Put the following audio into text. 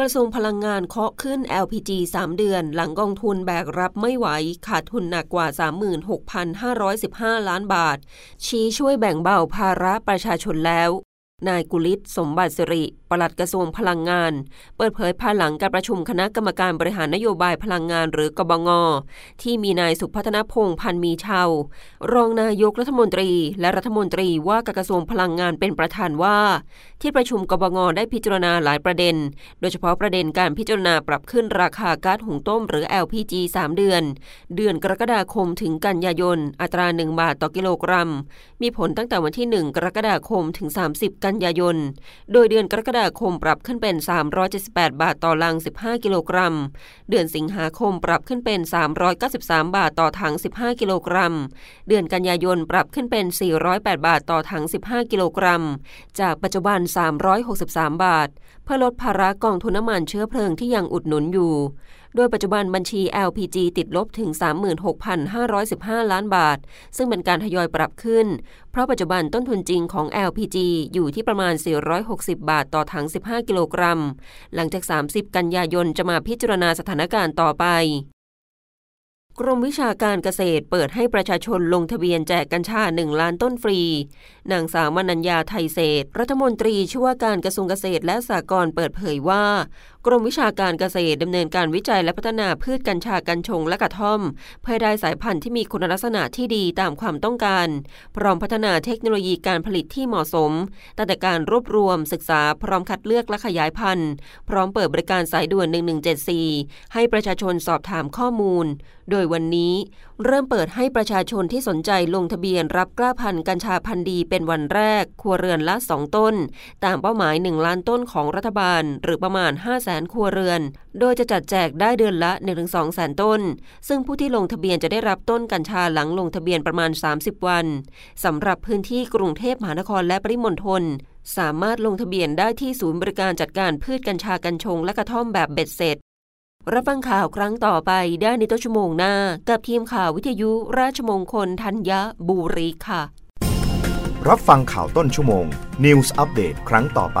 กระทรวงพลังงานเคาะขึ้น LPG 3 เดือน หลังกองทุนแบกรับไม่ไหว ขาดทุนหนักกว่า 36,515 ล้านบาท ชี้ช่วยแบ่งเบาภาระประชาชนแล้ว นายกุลิศสมบัติสิริปลัดกระทรวงพลังงาน เปิดเผยภายหลังการประชุมคณะกรรมการบริหารนโยบายพลังงานหรือกบง ที่มีนายสุพัฒนพงษ์พันมีเชารองนายกรัฐมนตรี และรัฐมนตรีว่าการกระทรวงพลังงานเป็นประธานว่า ที่ประชุมกบง ได้พิจารณาหลายประเด็น โดยเฉพาะประเด็นการพิจารณาปรับขึ้นราคาก๊าซหุงต้มหรือ LPG 3 เดือน เดือนกรกฎาคมถึงกันยายน อัตรา 1 บาทต่อกิโลกรัม มีผลตั้งแต่วันที่ 1 กรกฎาคมถึง 30 กันยายน โดยเดือนกรกฎาคมปรับขึ้นเป็น 378 บาทต่อลัง 15 กิโลกรัม เดือนสิงหาคมปรับขึ้นเป็น 393 บาทต่อถัง 15 กิโลกรัม เดือนกันยายนปรับขึ้นเป็น 408 บาทต่อถัง 15 กิโลกรัม จากปัจจุบัน 363 บาท เพื่อลดภาระกองทุนน้ำมันเชื้อเพลิงที่ยังอุดหนุนอยู่ โดยปัจจุบันบัญชี LPG ติดลบถึง 36,515 ล้านบาท ซึ่งเป็นการทยอยปรับขึ้น เพราะปัจจุบันต้นทุนจริงของ LPG อยู่ที่ประมาณ 460 บาทต่อถัง 15 กิโลกรัม หลังจาก 30 กันยายนจะมาพิจารณาสถานการณ์ต่อไป กรมวิชาการเกษตรเปิดให้ประชาชนลงทะเบียนแจกกัญชา 1 ล้านต้นฟรี นางสาวมนัญญาไทยเศษ รัฐมนตรีช่วยการกระทรวงเกษตรและสหกรณ์เปิดเผยว่า กรมวิชาการเกษตรดำเนินการวิจัยและพัฒนาพืชกัญชากัญชงและกระท่อม เพื่อได้สายพันธุ์ที่มีคุณลักษณะที่ดีตามความต้องการ พร้อมพัฒนาเทคโนโลยีการผลิตที่เหมาะสมตั้งแต่การรวบรวมศึกษาพร้อมคัดเลือกและขยายพันธุ์ พร้อมเปิดบริการสายด่วน 1174 ให้ประชาชนสอบถามข้อมูล โดยวันนี้เริ่มเปิดให้ประชาชนที่สนใจลงทะเบียนรับกล้าพันธุ์กัญชาพันธุ์ดีเป็นวันแรก ครัวเรือนละ 2 ต้น ตามเป้าหมาย 1 ล้านต้นของรัฐบาล หรือประมาณ5 0 0แสนครัวเรือน โดยจะจัดแจกได้เดือนละ 1-2แสนต้น ซึ่งผู้ที่ลงทะเบียนจะได้รับต้นกัญชาหลังลงทะเบียนประมาณ 30 วันสำหรับพื้นที่กรุงเทพมหานครและปริมณฑลสามารถลงทะเบียนได้ที่ศูนย์บริการจัดการพืชกัญชากัญชง และกระท่อมแบบเบ็ดเสร็จ รับฟังข่าวครั้งต่อไปได้ในต้นชั่วโมงหน้า กับทีมข่าววิทยุราชมงคลธัญบุรีค่ะ รับฟังข่าวต้นชั่วโมง News อัปเดตครั้งต่อไป